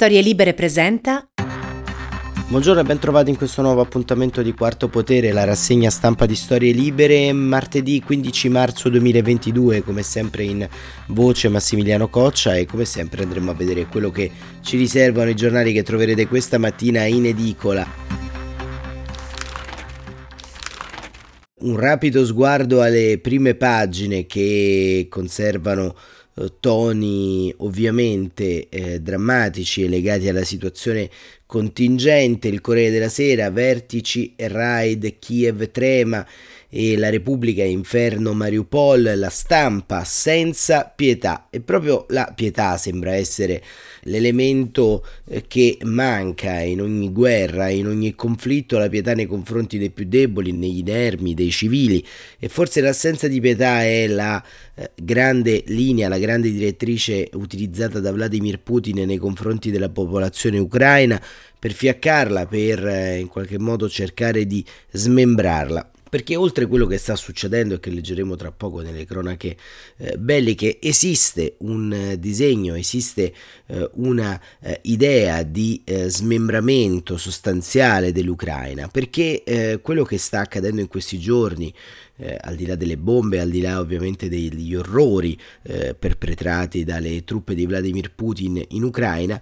Storie Libere presenta. Buongiorno e ben trovati in questo nuovo appuntamento di Quarto Potere, la rassegna stampa di Storie Libere, martedì 15 marzo 2022, come sempre in voce Massimiliano Coccia e come sempre andremo a vedere quello che ci riservano i giornali che troverete questa mattina in edicola. Un rapido sguardo alle prime pagine che conservano toni ovviamente eh, drammatici e legati alla situazione contingente, il Corriere della Sera, vertici raid, Kiev trema e la Repubblica Inferno Mariupol, la stampa senza pietà. E proprio la pietà sembra essere l'elemento eh, che manca in ogni guerra, in ogni conflitto, la pietà nei confronti dei più deboli, negli inermi, dei civili. E forse l'assenza di pietà è la eh, grande linea, la grande direttrice utilizzata da Vladimir Putin nei confronti della popolazione ucraina per fiaccarla, per eh, in qualche modo cercare di smembrarla perché oltre a quello che sta succedendo e che leggeremo tra poco nelle cronache eh, belliche, esiste un eh, disegno, esiste eh, una eh, idea di eh, smembramento sostanziale dell'Ucraina, perché eh, quello che sta accadendo in questi giorni, al di là delle bombe, al di là ovviamente degli orrori perpetrati dalle truppe di Vladimir Putin in Ucraina,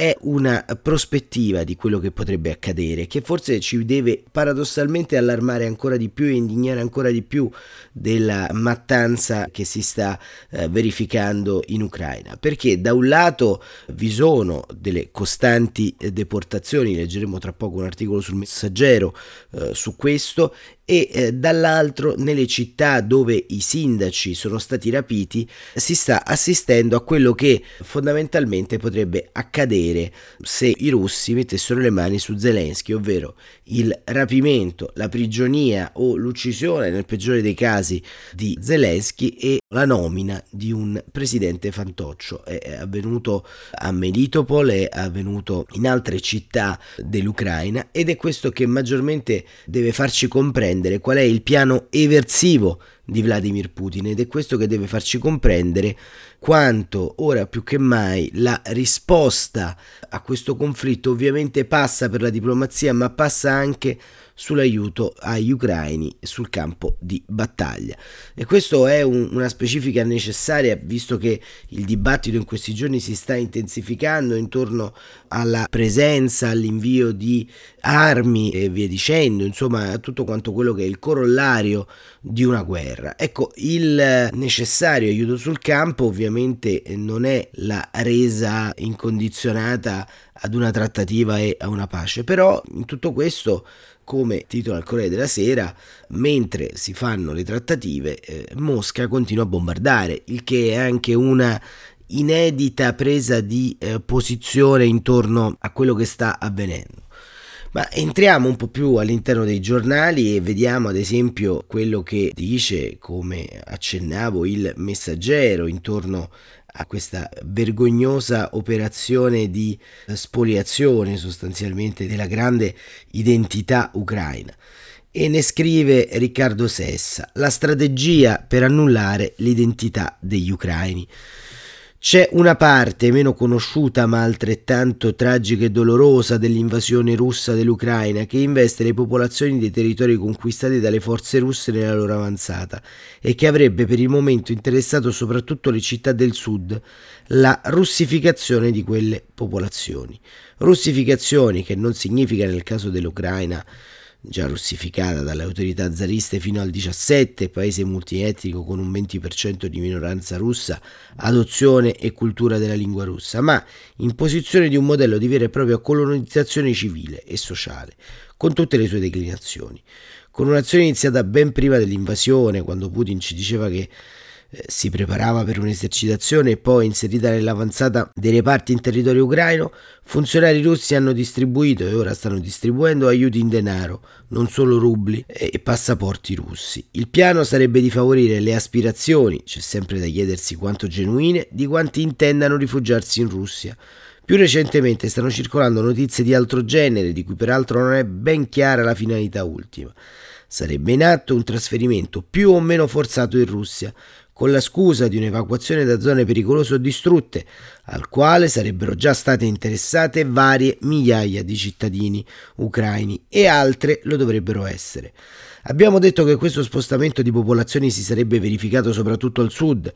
è una prospettiva di quello che potrebbe accadere, che forse ci deve paradossalmente allarmare ancora di più e indignare ancora di più della mattanza che si sta eh, verificando in Ucraina. Perché da un lato vi sono delle costanti deportazioni, leggeremo tra poco un articolo sul messaggero eh, su questo, e eh, dall'altro nelle città dove i sindaci sono stati rapiti si sta assistendo a quello che fondamentalmente potrebbe accadere se i russi mettessero le mani su Zelensky, ovvero il rapimento, la prigionia o l'uccisione nel peggiore dei casi di Zelensky e la nomina di un presidente fantoccio. È avvenuto a Melitopol, è avvenuto in altre città dell'Ucraina ed è questo che maggiormente deve farci comprendere qual è il piano eversivo di Vladimir Putin ed è questo che deve farci comprendere quanto ora più che mai la risposta a questo conflitto ovviamente passa per la diplomazia ma passa anche sull'aiuto agli ucraini sul campo di battaglia. E questo è un, una specifica necessaria visto che il dibattito in questi giorni si sta intensificando intorno alla presenza, all'invio di armi e via dicendo, insomma tutto quanto quello che è il corollario di una guerra. Ecco, il necessario aiuto sul campo ovviamente non è la resa incondizionata ad una trattativa e a una pace, però in tutto questo come titola il Corriere della Sera, mentre si fanno le trattative, eh, Mosca continua a bombardare, il che è anche una inedita presa di eh, posizione intorno a quello che sta avvenendo. Ma entriamo un po' più all'interno dei giornali e vediamo ad esempio quello che dice, come accennavo, il messaggero intorno a questa vergognosa operazione di spoliazione sostanzialmente della grande identità ucraina. E ne scrive Riccardo Sessa, la strategia per annullare l'identità degli ucraini. C'è una parte meno conosciuta ma altrettanto tragica e dolorosa dell'invasione russa dell'Ucraina che investe le popolazioni dei territori conquistati dalle forze russe nella loro avanzata e che avrebbe per il momento interessato soprattutto le città del sud, la russificazione di quelle popolazioni. Russificazioni che non significa nel caso dell'Ucraina già russificata dalle autorità zariste fino al 17, paese multietnico con un 20% di minoranza russa, adozione e cultura della lingua russa, ma in posizione di un modello di vera e propria colonizzazione civile e sociale, con tutte le sue declinazioni. Con un'azione iniziata ben prima dell'invasione, quando Putin ci diceva che si preparava per un'esercitazione e poi inserita nell'avanzata dei reparti in territorio ucraino, funzionari russi hanno distribuito e ora stanno distribuendo aiuti in denaro, non solo rubli e passaporti russi. Il piano sarebbe di favorire le aspirazioni, c'è sempre da chiedersi quanto genuine, di quanti intendano rifugiarsi in Russia. Più recentemente stanno circolando notizie di altro genere, di cui peraltro non è ben chiara la finalità ultima. Sarebbe in atto un trasferimento più o meno forzato in Russia, con la scusa di un'evacuazione da zone pericolose o distrutte, al quale sarebbero già state interessate varie migliaia di cittadini ucraini e altre lo dovrebbero essere. Abbiamo detto che questo spostamento di popolazioni si sarebbe verificato soprattutto al sud,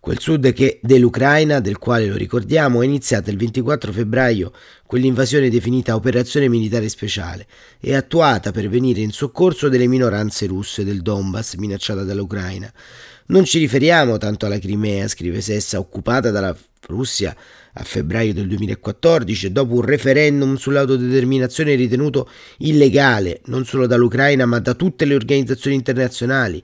quel sud che dell'Ucraina, del quale lo ricordiamo, è iniziata il 24 febbraio quell'invasione definita operazione militare speciale e attuata per venire in soccorso delle minoranze russe del Donbass minacciata dall'Ucraina. Non ci riferiamo tanto alla Crimea, scrive Sessa, occupata dalla Russia a febbraio del 2014 dopo un referendum sull'autodeterminazione ritenuto illegale non solo dall'Ucraina ma da tutte le organizzazioni internazionali,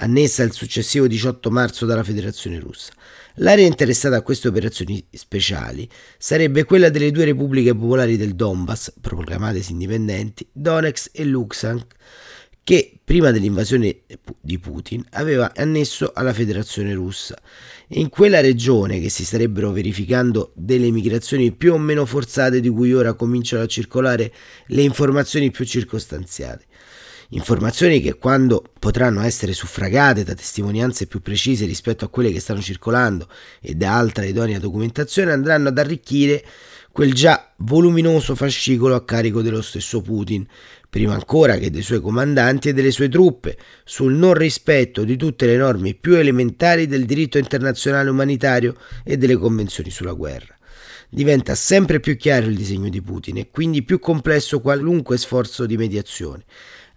annessa il successivo 18 marzo dalla Federazione russa. L'area interessata a queste operazioni speciali sarebbe quella delle due repubbliche popolari del Donbass, proclamatesi indipendenti, Donetsk e Luxansk, che prima dell'invasione di Putin aveva annesso alla Federazione russa. In quella regione che si starebbero verificando delle migrazioni più o meno forzate di cui ora cominciano a circolare le informazioni più circostanziate. Informazioni che quando potranno essere suffragate da testimonianze più precise rispetto a quelle che stanno circolando e da altra idonea documentazione andranno ad arricchire quel già voluminoso fascicolo a carico dello stesso Putin, prima ancora che dei suoi comandanti e delle sue truppe, sul non rispetto di tutte le norme più elementari del diritto internazionale umanitario e delle convenzioni sulla guerra. Diventa sempre più chiaro il disegno di Putin e quindi più complesso qualunque sforzo di mediazione.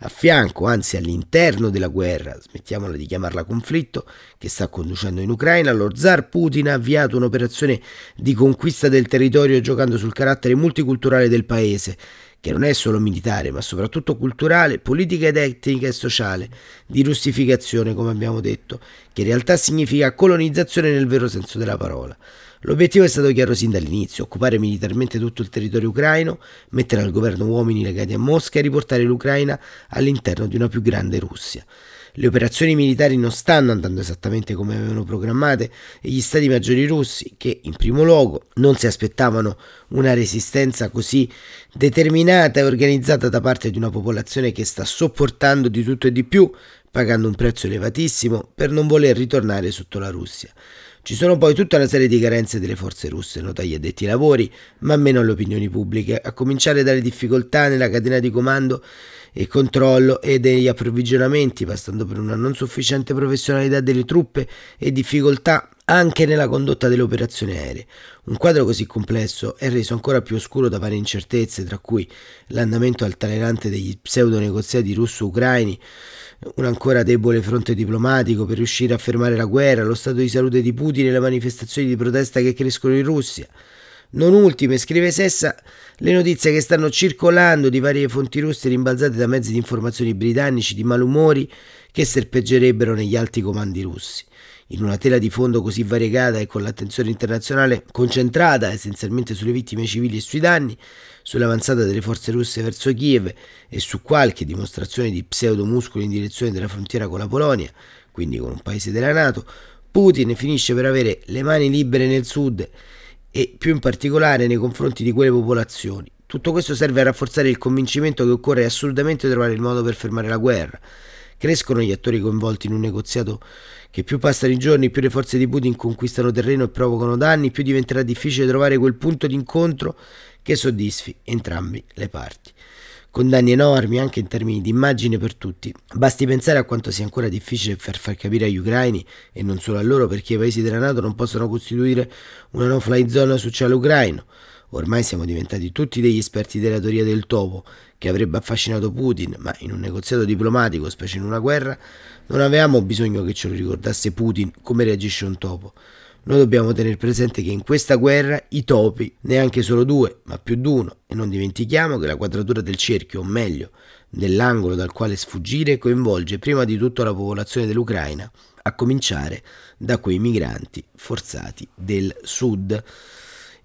A fianco, anzi all'interno della guerra, smettiamola di chiamarla conflitto, che sta conducendo in Ucraina, lo zar Putin ha avviato un'operazione di conquista del territorio giocando sul carattere multiculturale del paese che non è solo militare, ma soprattutto culturale, politica ed etnica e sociale, di russificazione, come abbiamo detto, che in realtà significa colonizzazione nel vero senso della parola. L'obiettivo è stato chiaro sin dall'inizio, occupare militarmente tutto il territorio ucraino, mettere al governo uomini legati a Mosca e riportare l'Ucraina all'interno di una più grande Russia. Le operazioni militari non stanno andando esattamente come avevano programmate e gli stati maggiori russi, che in primo luogo non si aspettavano una resistenza così determinata e organizzata da parte di una popolazione che sta sopportando di tutto e di più, pagando un prezzo elevatissimo per non voler ritornare sotto la Russia. Ci sono poi tutta una serie di carenze delle forze russe, nota gli addetti ai lavori, ma meno alle opinioni pubbliche, a cominciare dalle difficoltà nella catena di comando e controllo e degli approvvigionamenti, passando per una non sufficiente professionalità delle truppe e difficoltà anche nella condotta delle operazioni aeree. Un quadro così complesso è reso ancora più oscuro da varie incertezze, tra cui l'andamento altalenante degli pseudo negoziati russo-ucraini, un ancora debole fronte diplomatico per riuscire a fermare la guerra, lo stato di salute di Putin e le manifestazioni di protesta che crescono in Russia. Non ultime, scrive Sessa, le notizie che stanno circolando di varie fonti russe rimbalzate da mezzi di informazioni britannici di malumori che serpeggerebbero negli alti comandi russi. In una tela di fondo così variegata e con l'attenzione internazionale concentrata essenzialmente sulle vittime civili e sui danni, sull'avanzata delle forze russe verso Kiev e su qualche dimostrazione di pseudomuscoli in direzione della frontiera con la Polonia, quindi con un paese della Nato, Putin finisce per avere le mani libere nel sud e più in particolare nei confronti di quelle popolazioni. Tutto questo serve a rafforzare il convincimento che occorre assolutamente trovare il modo per fermare la guerra. Crescono gli attori coinvolti in un negoziato che più passano i giorni, più le forze di Putin conquistano terreno e provocano danni, più diventerà difficile trovare quel punto d'incontro che soddisfi entrambi le parti con danni enormi anche in termini di immagine per tutti. Basti pensare a quanto sia ancora difficile far, far capire agli ucraini, e non solo a loro, perché i paesi della Nato non possono costituire una no-fly zone sul cielo ucraino. Ormai siamo diventati tutti degli esperti della teoria del topo, che avrebbe affascinato Putin, ma in un negoziato diplomatico, specie in una guerra, non avevamo bisogno che ce lo ricordasse Putin come reagisce un topo. Noi dobbiamo tenere presente che in questa guerra i topi, neanche solo due, ma più di uno, e non dimentichiamo che la quadratura del cerchio, o meglio, dell'angolo dal quale sfuggire, coinvolge prima di tutto la popolazione dell'Ucraina, a cominciare da quei migranti forzati del sud.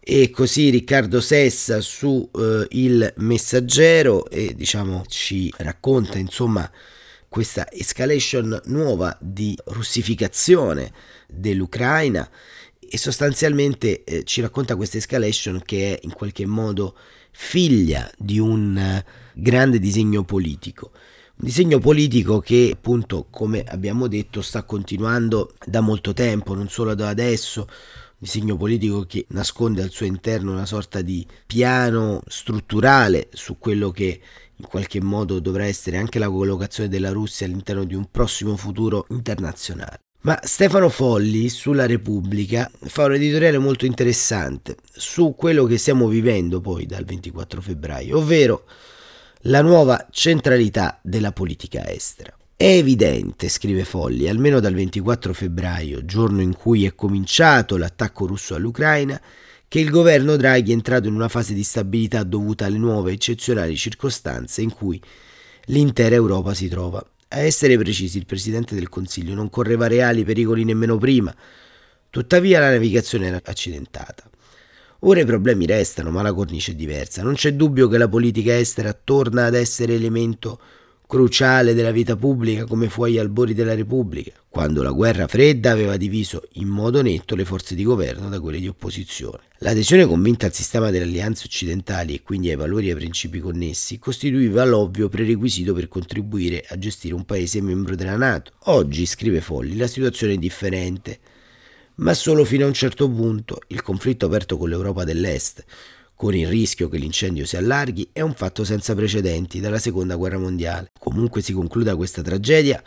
E così Riccardo Sessa su eh, Il Messaggero e diciamo ci racconta insomma questa escalation nuova di russificazione dell'Ucraina e sostanzialmente eh, ci racconta questa escalation che è in qualche modo figlia di un uh, grande disegno politico. Un disegno politico che appunto, come abbiamo detto, sta continuando da molto tempo, non solo da adesso, un disegno politico che nasconde al suo interno una sorta di piano strutturale su quello che in qualche modo dovrà essere anche la collocazione della Russia all'interno di un prossimo futuro internazionale. Ma Stefano Folli sulla Repubblica fa un editoriale molto interessante su quello che stiamo vivendo poi dal 24 febbraio, ovvero la nuova centralità della politica estera. È evidente, scrive Folli, almeno dal 24 febbraio, giorno in cui è cominciato l'attacco russo all'Ucraina, che il governo Draghi è entrato in una fase di stabilità dovuta alle nuove eccezionali circostanze in cui l'intera Europa si trova. A essere precisi, il Presidente del Consiglio non correva reali pericoli nemmeno prima, tuttavia la navigazione era accidentata. Ora i problemi restano, ma la cornice è diversa. Non c'è dubbio che la politica estera torna ad essere elemento cruciale della vita pubblica come fu agli albori della Repubblica, quando la guerra fredda aveva diviso in modo netto le forze di governo da quelle di opposizione. L'adesione convinta al sistema delle alleanze occidentali e quindi ai valori e ai principi connessi costituiva l'ovvio prerequisito per contribuire a gestire un paese membro della Nato. Oggi, scrive Folli, la situazione è differente, ma solo fino a un certo punto. Il conflitto aperto con l'Europa dell'Est, con il rischio che l'incendio si allarghi, è un fatto senza precedenti dalla seconda guerra mondiale. Comunque si concluda questa tragedia,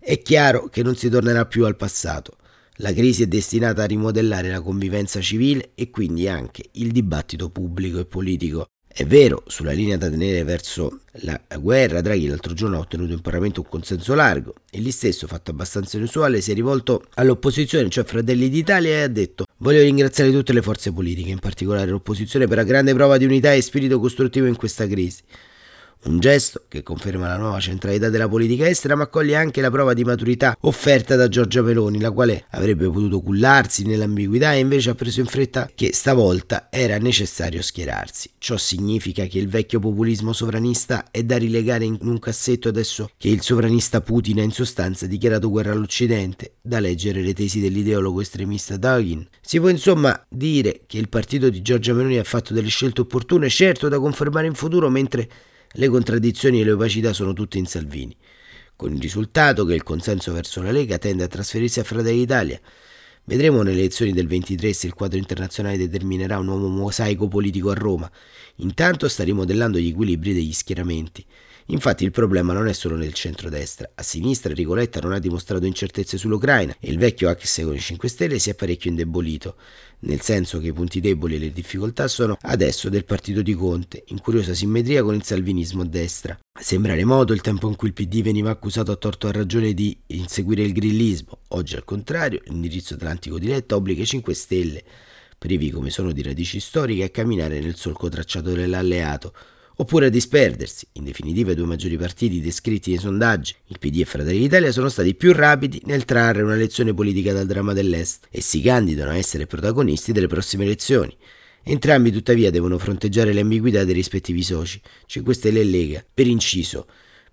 è chiaro che non si tornerà più al passato. La crisi è destinata a rimodellare la convivenza civile e quindi anche il dibattito pubblico e politico. È vero, sulla linea da tenere verso la guerra, Draghi l'altro giorno ha ottenuto in Parlamento un consenso largo. e Egli stesso, fatto abbastanza inusuale, si è rivolto all'opposizione, cioè Fratelli d'Italia, e ha detto Voglio ringraziare tutte le forze politiche, in particolare l'opposizione, per la grande prova di unità e spirito costruttivo in questa crisi. Un gesto che conferma la nuova centralità della politica estera, ma accoglie anche la prova di maturità offerta da Giorgia Meloni, la quale avrebbe potuto cullarsi nell'ambiguità e invece ha preso in fretta che stavolta era necessario schierarsi. Ciò significa che il vecchio populismo sovranista è da rilegare in un cassetto adesso che il sovranista Putin ha in sostanza dichiarato guerra all'Occidente, da leggere le tesi dell'ideologo estremista Dugin. Si può insomma dire che il partito di Giorgia Meloni ha fatto delle scelte opportune, certo da confermare in futuro, mentre le contraddizioni e le opacità sono tutte in Salvini, con il risultato che il consenso verso la Lega tende a trasferirsi a Fratelli d'Italia. Vedremo nelle elezioni del 23 se il quadro internazionale determinerà un nuovo mosaico politico a Roma. Intanto sta rimodellando gli equilibri degli schieramenti. Infatti il problema non è solo nel centro-destra. A sinistra Ricoletta non ha dimostrato incertezze sull'Ucraina e il vecchio Axe con i 5 Stelle si è parecchio indebolito, nel senso che i punti deboli e le difficoltà sono adesso del partito di Conte, in curiosa simmetria con il salvinismo a destra. Sembra remoto il tempo in cui il PD veniva accusato a torto a ragione di inseguire il grillismo. Oggi al contrario, l'indirizzo atlantico di Letta obbliga i 5 Stelle, privi come sono di radici storiche, a camminare nel solco tracciato dell'alleato, oppure a disperdersi. In definitiva, i due maggiori partiti descritti nei sondaggi, il PD e Fratelli d'Italia, sono stati più rapidi nel trarre una lezione politica dal dramma dell'Est e si candidano a essere protagonisti delle prossime elezioni. Entrambi tuttavia devono fronteggiare le ambiguità dei rispettivi soci, 5 Stelle e Lega. Per inciso,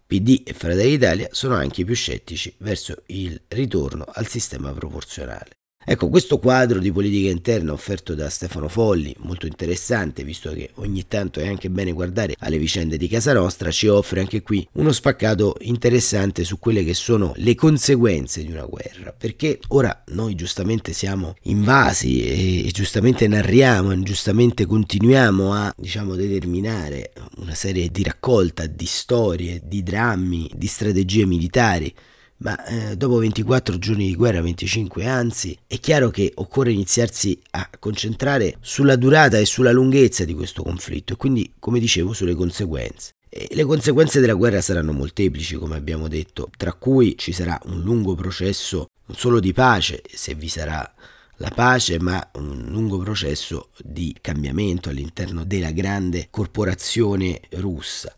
PD e Fratelli d'Italia sono anche più scettici verso il ritorno al sistema proporzionale. Ecco, questo quadro di politica interna offerto da Stefano Folli, molto interessante, visto che ogni tanto è anche bene guardare alle vicende di casa nostra, ci offre anche qui uno spaccato interessante su quelle che sono le conseguenze di una guerra. Perché ora noi giustamente siamo invasi e, giustamente narriamo e giustamente continuiamo a, diciamo, determinare una serie di raccolta di storie, di drammi, di strategie militari ma eh, dopo 24 giorni di guerra, 25 anzi, è chiaro che occorre iniziarsi a concentrare sulla durata e sulla lunghezza di questo conflitto e quindi, come dicevo, sulle conseguenze. E le conseguenze della guerra saranno molteplici, come abbiamo detto, tra cui ci sarà un lungo processo non solo di pace, se vi sarà la pace, ma un lungo processo di cambiamento all'interno della grande corporazione russa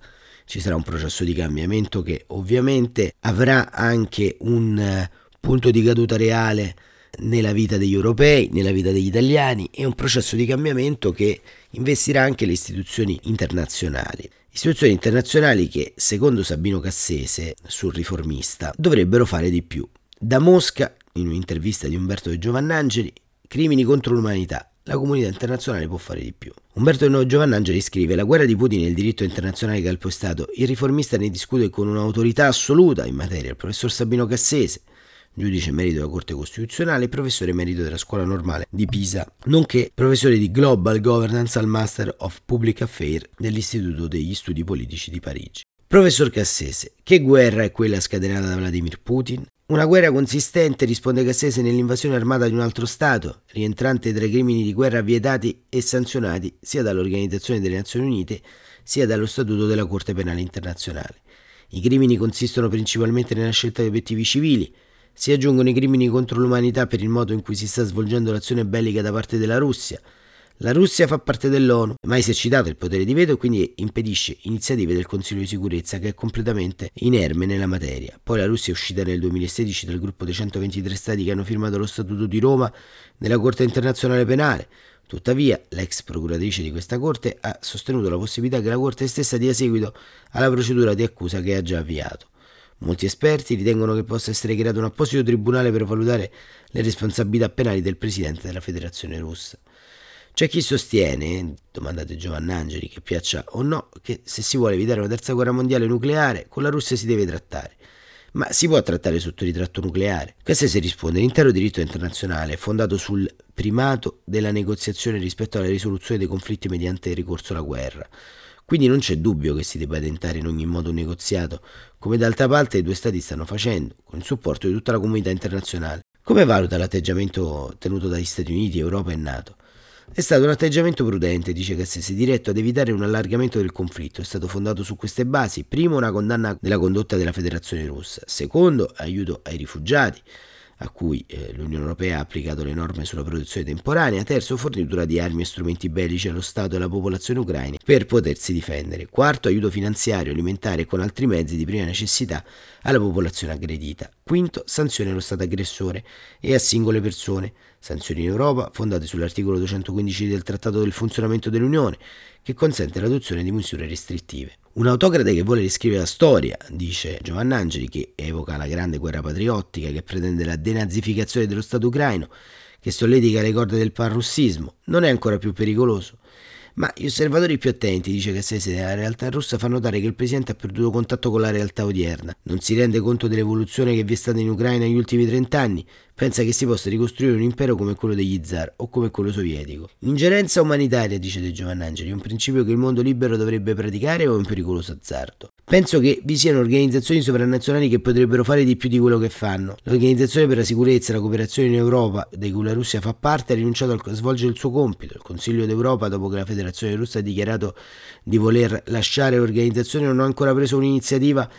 ci sarà un processo di cambiamento che ovviamente avrà anche un eh, punto di caduta reale nella vita degli europei, nella vita degli italiani e un processo di cambiamento che investirà anche le istituzioni internazionali. Istituzioni internazionali che, secondo Sabino Cassese, sul riformista, dovrebbero fare di più. Da Mosca, in un'intervista di Umberto De Giovannangeli, crimini contro l'umanità, la comunità internazionale può fare di più. Umberto Giovannangeli scrive: La guerra di Putin e il diritto internazionale calpestato. Il riformista ne discute con un'autorità assoluta in materia, il professor Sabino Cassese, giudice emerito della Corte Costituzionale e professore emerito della Scuola Normale di Pisa, nonché professore di Global Governance al Master of Public Affairs dell'Istituto degli Studi Politici di Parigi. Professor Cassese, che guerra è quella scatenata da Vladimir Putin? Una guerra consistente, risponde Cassese, nell'invasione armata di un altro Stato, rientrante tra i crimini di guerra vietati e sanzionati sia dall'Organizzazione delle Nazioni Unite sia dallo Statuto della Corte Penale Internazionale. I crimini consistono principalmente nella scelta di obiettivi civili, si aggiungono i crimini contro l'umanità per il modo in cui si sta svolgendo l'azione bellica da parte della Russia, la Russia fa parte dell'ONU, ma ha esercitato il potere di veto e quindi impedisce iniziative del Consiglio di sicurezza che è completamente inerme nella materia. Poi la Russia è uscita nel 2016 dal gruppo dei 123 stati che hanno firmato lo Statuto di Roma nella Corte internazionale penale. Tuttavia, l'ex procuratrice di questa Corte ha sostenuto la possibilità che la Corte stessa dia seguito alla procedura di accusa che ha già avviato. Molti esperti ritengono che possa essere creato un apposito tribunale per valutare le responsabilità penali del presidente della Federazione russa. C'è chi sostiene, domandate Giovannangeli, che piaccia o no, che se si vuole evitare una terza guerra mondiale nucleare, con la Russia si deve trattare. Ma si può trattare sotto ritratto nucleare? Questo si risponde, l'intero diritto internazionale è fondato sul primato della negoziazione rispetto alla risoluzione dei conflitti mediante il ricorso alla guerra. Quindi non c'è dubbio che si debba tentare in ogni modo un negoziato, come d'altra parte i due stati stanno facendo, con il supporto di tutta la comunità internazionale. Come valuta l'atteggiamento tenuto dagli Stati Uniti, Europa e Nato? È stato un atteggiamento prudente, dice Cassese, diretto ad evitare un allargamento del conflitto. È stato fondato su queste basi. Primo, una condanna della condotta della Federazione russa. Secondo, aiuto ai rifugiati a cui eh, l'Unione Europea ha applicato le norme sulla protezione temporanea, terzo fornitura di armi e strumenti bellici allo Stato e alla popolazione ucraina per potersi difendere, quarto aiuto finanziario, alimentare e con altri mezzi di prima necessità alla popolazione aggredita, quinto sanzioni allo Stato aggressore e a singole persone, sanzioni in Europa fondate sull'articolo 215 del Trattato del funzionamento dell'Unione, che consente l'adozione di misure restrittive. Un autocrate che vuole riscrivere la storia, dice Giovannangeli, che evoca la grande guerra patriottica che pretende la denazificazione dello Stato ucraino, che solletica le corde del panrussismo, non è ancora più pericoloso. Ma gli osservatori più attenti, dice Cassese, della realtà russa fa notare che il presidente ha perduto contatto con la realtà odierna, non si rende conto dell'evoluzione che vi è stata in Ucraina negli ultimi trent'anni, pensa che si possa ricostruire un impero come quello degli zar o come quello sovietico. L'ingerenza umanitaria, dice De Giovannangeli, è un principio che il mondo libero dovrebbe praticare o è un pericoloso azzardo? Penso che vi siano organizzazioni sovranazionali che potrebbero fare di più di quello che fanno. L'Organizzazione per la sicurezza e la cooperazione in Europa, di cui la Russia fa parte, ha rinunciato a svolgere il suo compito. Il Consiglio d'Europa, dopo che la Federazione russa ha dichiarato di voler lasciare l'organizzazione, non ha ancora preso un'iniziativa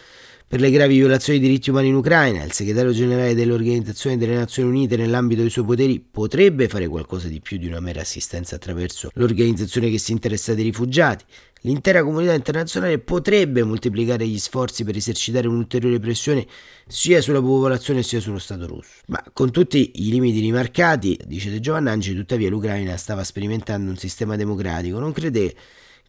per le gravi violazioni dei diritti umani in Ucraina, il segretario generale dell'Organizzazione delle Nazioni Unite nell'ambito dei suoi poteri potrebbe fare qualcosa di più di una mera assistenza attraverso l'organizzazione che si interessa dei rifugiati. L'intera comunità internazionale potrebbe moltiplicare gli sforzi per esercitare un'ulteriore pressione sia sulla popolazione sia sullo Stato russo. Ma con tutti i limiti rimarcati, dice De Giovannanci, tuttavia l'Ucraina stava sperimentando un sistema democratico. Non crede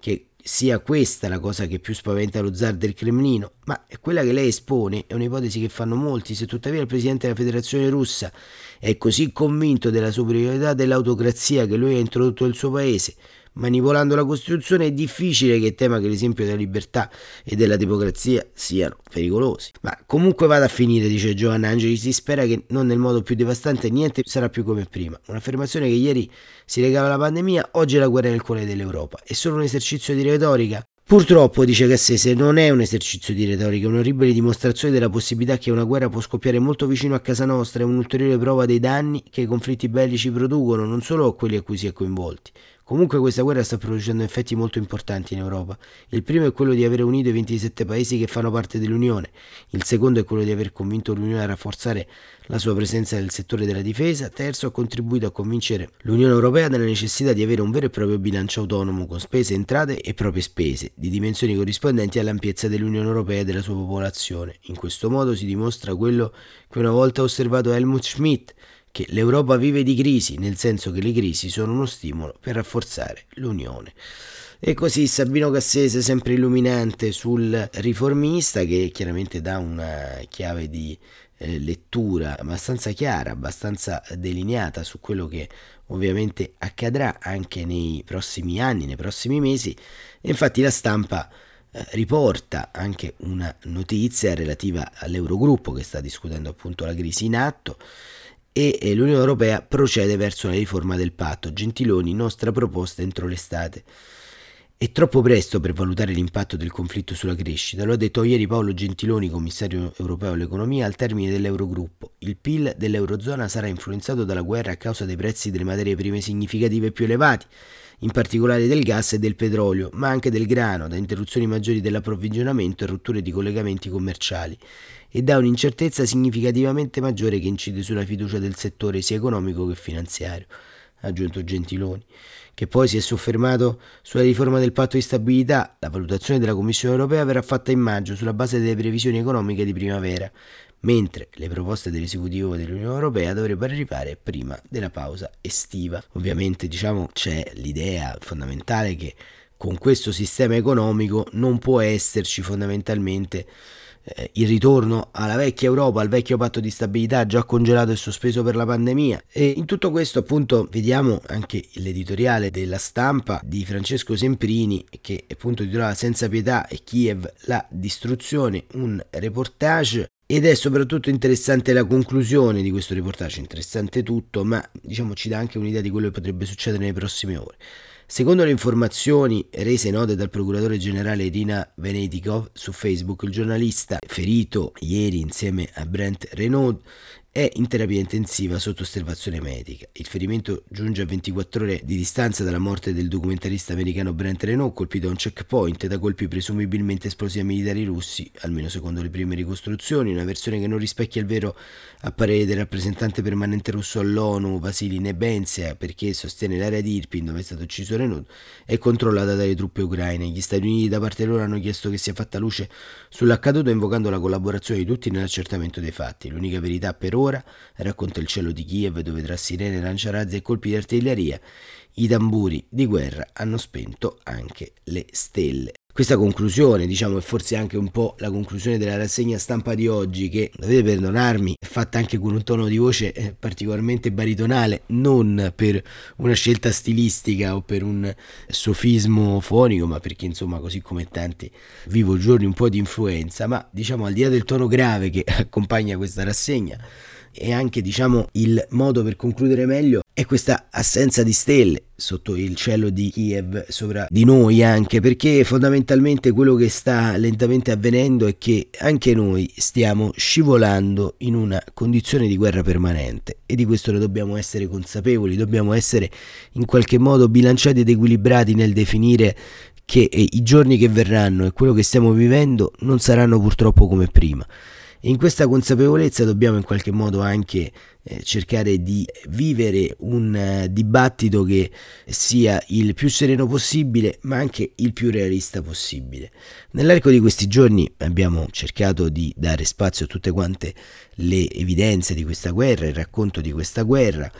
che sia questa la cosa che più spaventa lo zar del Cremlino, ma quella che lei espone è un'ipotesi che fanno molti, se tuttavia il presidente della federazione russa è così convinto della superiorità dell'autocrazia che lui ha introdotto nel suo paese, manipolando la Costituzione, è difficile che tema che l'esempio della libertà e della democrazia siano pericolosi. Ma comunque vada a finire, dice Giovanna Angeli, si spera che non nel modo più devastante niente sarà più come prima. Un'affermazione che ieri si legava alla pandemia, oggi è la guerra nel cuore dell'Europa. È solo un esercizio di retorica? Purtroppo, dice Cassese, non è un esercizio di retorica, è un'orribile dimostrazione della possibilità che una guerra può scoppiare molto vicino a casa nostra, è un'ulteriore prova dei danni che i conflitti bellici producono, non solo a quelli a cui si è coinvolti. Comunque questa guerra sta producendo effetti molto importanti in Europa. Il primo è quello di aver unito i 27 paesi che fanno parte dell'Unione, il secondo è quello di aver convinto l'Unione a rafforzare la sua presenza nel settore della difesa, terzo ha contribuito a convincere l'Unione Europea della necessità di avere un vero e proprio bilancio autonomo con spese, entrate e proprie spese, di dimensioni corrispondenti all'ampiezza dell'Unione Europea e della sua popolazione. In questo modo si dimostra quello che una volta ha osservato Helmut Schmidt, che l'Europa vive di crisi, nel senso che le crisi sono uno stimolo per rafforzare l'Unione. E così Sabino Cassese, sempre illuminante sul riformista, che chiaramente dà una chiave di eh, lettura abbastanza chiara, abbastanza delineata su quello che ovviamente accadrà anche nei prossimi anni, nei prossimi mesi. E infatti la stampa eh, riporta anche una notizia relativa all'Eurogruppo che sta discutendo appunto la crisi in atto e l'Unione Europea procede verso la riforma del patto. Gentiloni, nostra proposta entro l'estate. È troppo presto per valutare l'impatto del conflitto sulla crescita, lo ha detto ieri Paolo Gentiloni, commissario europeo all'economia, al termine dell'Eurogruppo. Il PIL dell'Eurozona sarà influenzato dalla guerra a causa dei prezzi delle materie prime significative più elevati, in particolare del gas e del petrolio, ma anche del grano, da interruzioni maggiori dell'approvvigionamento e rotture di collegamenti commerciali, e da un'incertezza significativamente maggiore che incide sulla fiducia del settore sia economico che finanziario, ha aggiunto Gentiloni che poi si è soffermato sulla riforma del patto di stabilità. La valutazione della Commissione europea verrà fatta in maggio sulla base delle previsioni economiche di primavera, mentre le proposte dell'esecutivo dell'Unione Europea dovrebbero arrivare prima della pausa estiva. Ovviamente, diciamo, c'è l'idea fondamentale che con questo sistema economico non può esserci fondamentalmente eh, il ritorno alla vecchia Europa, al vecchio patto di stabilità già congelato e sospeso per la pandemia. E in tutto questo appunto vediamo anche l'editoriale della stampa di Francesco Semprini che appunto titolava Senza pietà e Kiev la distruzione, un reportage ed è soprattutto interessante la conclusione di questo reportage, interessante tutto, ma diciamo ci dà anche un'idea di quello che potrebbe succedere nelle prossime ore. Secondo le informazioni rese note dal procuratore generale Irina Venetikov su Facebook, il giornalista ferito ieri insieme a Brent Renaud è in terapia intensiva sotto osservazione medica. Il ferimento giunge a 24 ore di distanza dalla morte del documentarista americano Brent Renault, colpito a un checkpoint da colpi presumibilmente esplosi a militari russi, almeno secondo le prime ricostruzioni, una versione che non rispecchia il vero apparire del rappresentante permanente russo all'ONU, Vasily Nebenzia, perché sostiene l'area di Irpin, dove è stato ucciso Renault, è controllata dalle truppe ucraine. Gli Stati Uniti da parte loro hanno chiesto che sia fatta luce sull'accaduto invocando la collaborazione di tutti nell'accertamento dei fatti. L'unica verità per ora ora, racconta il cielo di Kiev dove tra sirene, lanciarazzi e colpi di artiglieria i tamburi di guerra hanno spento anche le stelle. Questa conclusione, diciamo, è forse anche un po' la conclusione della rassegna stampa di oggi, che dovete perdonarmi, è fatta anche con un tono di voce eh, particolarmente baritonale, non per una scelta stilistica o per un sofismo fonico, ma perché insomma, così come tanti, vivo giorni un po' di influenza, ma diciamo al di là del tono grave che accompagna questa rassegna, e anche diciamo il modo per concludere meglio è questa assenza di stelle sotto il cielo di Kiev sopra di noi anche perché fondamentalmente quello che sta lentamente avvenendo è che anche noi stiamo scivolando in una condizione di guerra permanente e di questo ne dobbiamo essere consapevoli, dobbiamo essere in qualche modo bilanciati ed equilibrati nel definire che i giorni che verranno e quello che stiamo vivendo non saranno purtroppo come prima. In questa consapevolezza dobbiamo in qualche modo anche eh, cercare di vivere un uh, dibattito che sia il più sereno possibile, ma anche il più realista possibile. Nell'arco di questi giorni abbiamo cercato di dare spazio a tutte quante le evidenze di questa guerra, il racconto di questa guerra,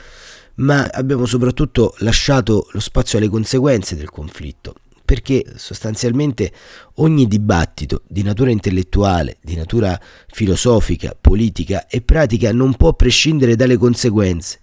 ma abbiamo soprattutto lasciato lo spazio alle conseguenze del conflitto perché sostanzialmente ogni dibattito di natura intellettuale, di natura filosofica, politica e pratica non può prescindere dalle conseguenze.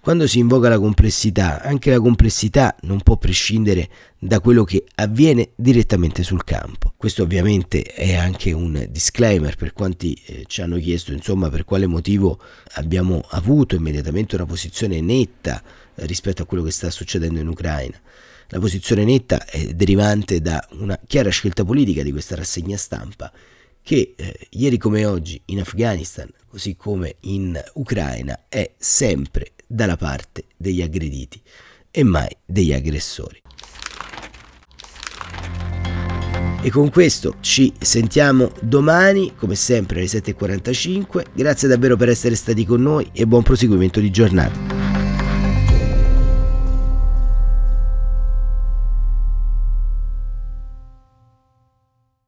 Quando si invoca la complessità, anche la complessità non può prescindere da quello che avviene direttamente sul campo. Questo ovviamente è anche un disclaimer per quanti eh, ci hanno chiesto, insomma, per quale motivo abbiamo avuto immediatamente una posizione netta eh, rispetto a quello che sta succedendo in Ucraina. La posizione netta è derivante da una chiara scelta politica di questa rassegna stampa che eh, ieri come oggi in Afghanistan, così come in Ucraina, è sempre dalla parte degli aggrediti e mai degli aggressori. E con questo ci sentiamo domani, come sempre alle 7.45. Grazie davvero per essere stati con noi e buon proseguimento di giornata.